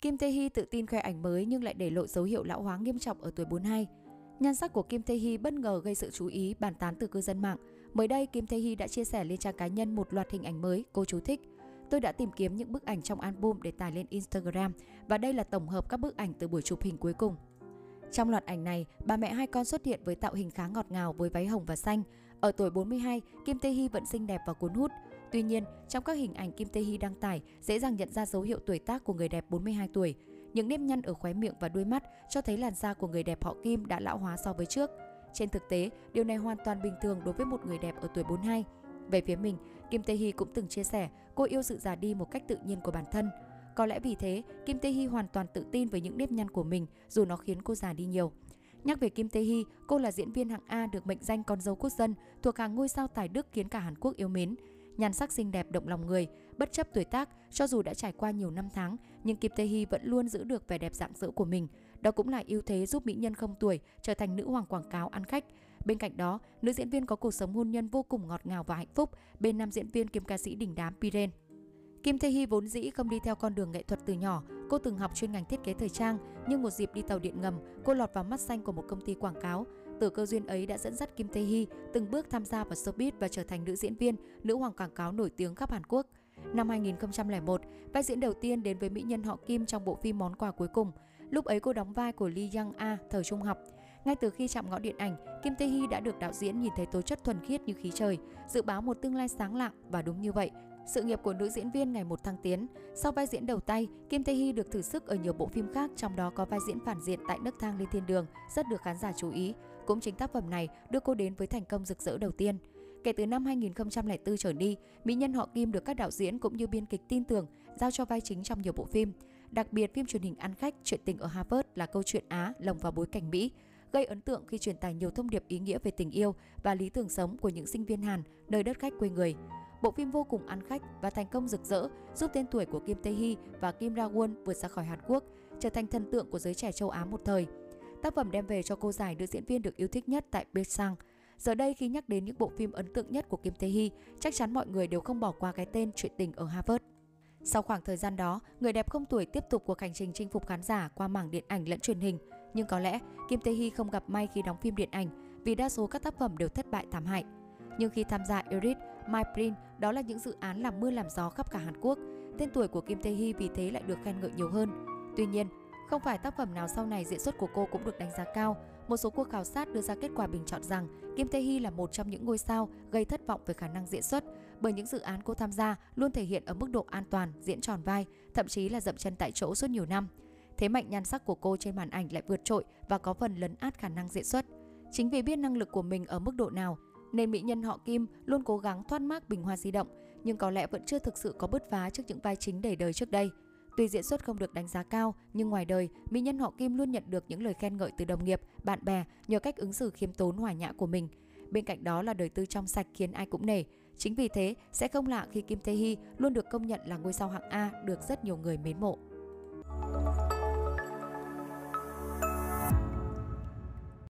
Kim Tae Hee tự tin khoe ảnh mới nhưng lại để lộ dấu hiệu lão hóa nghiêm trọng ở tuổi 42. Nhan sắc của Kim Tae Hee bất ngờ gây sự chú ý bàn tán từ cư dân mạng. Mới đây, Kim Tae Hee đã chia sẻ lên trang cá nhân một loạt hình ảnh mới cô chú thích. Tôi đã tìm kiếm những bức ảnh trong album để tải lên Instagram và đây là tổng hợp các bức ảnh từ buổi chụp hình cuối cùng. Trong loạt ảnh này, bà mẹ hai con xuất hiện với tạo hình khá ngọt ngào với váy hồng và xanh. Ở tuổi 42, Kim Tae Hee vẫn xinh đẹp và cuốn hút. Tuy nhiên, trong các hình ảnh Kim Tae Hee đăng tải, dễ dàng nhận ra dấu hiệu tuổi tác của người đẹp 42 tuổi. Những nếp nhăn ở khóe miệng và đuôi mắt cho thấy làn da của người đẹp họ Kim đã lão hóa so với trước. Trên thực tế, điều này hoàn toàn bình thường đối với một người đẹp ở tuổi 42. Về phía mình, Kim Tae Hee cũng từng chia sẻ cô yêu sự già đi một cách tự nhiên của bản thân. Có lẽ vì thế, Kim Tae Hee hoàn toàn tự tin với những nếp nhăn của mình dù nó khiến cô già đi nhiều. Nhắc về Kim Tae Hee, cô là diễn viên hạng A được mệnh danh con dâu quốc dân, thuộc hàng ngôi sao tài đức khiến cả Hàn Quốc yêu mến. Nhan sắc xinh đẹp động lòng người, bất chấp tuổi tác, cho dù đã trải qua nhiều năm tháng, nhưng Kim Tae Hee vẫn luôn giữ được vẻ đẹp dạng dỡ của mình. Đó cũng là ưu thế giúp mỹ nhân không tuổi trở thành nữ hoàng quảng cáo ăn khách. Bên cạnh đó, nữ diễn viên có cuộc sống hôn nhân vô cùng ngọt ngào và hạnh phúc bên nam diễn viên kiêm ca sĩ đỉnh đám Piren. Kim Tae Hee vốn dĩ không đi theo con đường nghệ thuật từ nhỏ, cô từng học chuyên ngành thiết kế thời trang, nhưng một dịp đi tàu điện ngầm, cô lọt vào mắt xanh của một công ty quảng cáo. Từ cơ duyên ấy đã dẫn dắt Kim Tae Hee từng bước tham gia vào showbiz và trở thành nữ diễn viên, nữ hoàng quảng cáo nổi tiếng khắp Hàn Quốc. Năm 2001, vai diễn đầu tiên đến với mỹ nhân họ Kim trong bộ phim Món quà cuối cùng. Lúc ấy cô đóng vai của Lee Young A thời trung học. Ngay từ khi chạm ngõ điện ảnh, Kim Tae Hee đã được đạo diễn nhìn thấy tố chất thuần khiết như khí trời, dự báo một tương lai sáng lạng và đúng như vậy, sự nghiệp của nữ diễn viên ngày một thăng tiến. Sau vai diễn đầu tay, Kim Tae Hee được thử sức ở nhiều bộ phim khác, trong đó có vai diễn phản diện tại Nấc thang lên thiên đường, rất được khán giả chú ý. Cũng chính tác phẩm này đưa cô đến với thành công rực rỡ đầu tiên. Kể từ năm 2004 trở đi, mỹ nhân họ Kim được các đạo diễn cũng như biên kịch tin tưởng giao cho vai chính trong nhiều bộ phim. Đặc biệt phim truyền hình ăn khách Chuyện tình ở Harvard là câu chuyện Á lồng vào bối cảnh Mỹ, gây ấn tượng khi truyền tải nhiều thông điệp ý nghĩa về tình yêu và lý tưởng sống của những sinh viên Hàn nơi đất khách quê người. Bộ phim vô cùng ăn khách và thành công rực rỡ, giúp tên tuổi của Kim Tae Hee và Kim ra Won vượt ra khỏi Hàn Quốc, trở thành thần tượng của giới trẻ châu Á một thời. Tác phẩm đem về cho cô giải nữ diễn viên được yêu thích nhất tại Busan. Giờ đây khi nhắc đến những bộ phim ấn tượng nhất của Kim Tae Hee, chắc chắn mọi người đều không bỏ qua cái tên Chuyện tình ở Harvard. Sau khoảng thời gian đó, người đẹp không tuổi tiếp tục cuộc hành trình chinh phục khán giả qua mảng điện ảnh lẫn truyền hình. Nhưng có lẽ Kim Tae Hee không gặp may khi đóng phim điện ảnh vì đa số các tác phẩm đều thất bại thảm hại. Nhưng khi tham gia Erit, My Prince, đó là những dự án làm mưa làm gió khắp cả Hàn Quốc. Tên tuổi của Kim Tae Hee vì thế lại được khen ngợi nhiều hơn. Tuy nhiên, không phải tác phẩm nào sau này diễn xuất của cô cũng được đánh giá cao. Một số cuộc khảo sát đưa ra kết quả bình chọn rằng Kim Tae Hee là một trong những ngôi sao gây thất vọng về khả năng diễn xuất bởi những dự án cô tham gia luôn thể hiện ở mức độ an toàn, diễn tròn vai, thậm chí là dậm chân tại chỗ suốt nhiều năm. Thế mạnh nhan sắc của cô trên màn ảnh lại vượt trội và có phần lấn át khả năng diễn xuất. Chính vì biết năng lực của mình ở mức độ nào nên mỹ nhân họ Kim luôn cố gắng thoát mác bình hoa di động, nhưng có lẽ vẫn chưa thực sự có bứt phá trước những vai chính đầy đời trước đây. Tuy diễn xuất không được đánh giá cao, nhưng ngoài đời, mỹ nhân họ Kim luôn nhận được những lời khen ngợi từ đồng nghiệp, bạn bè nhờ cách ứng xử khiêm tốn hòa nhã của mình. Bên cạnh đó là đời tư trong sạch khiến ai cũng nể. Chính vì thế, sẽ không lạ khi Kim Tae Hee luôn được công nhận là ngôi sao hạng A được rất nhiều người mến mộ.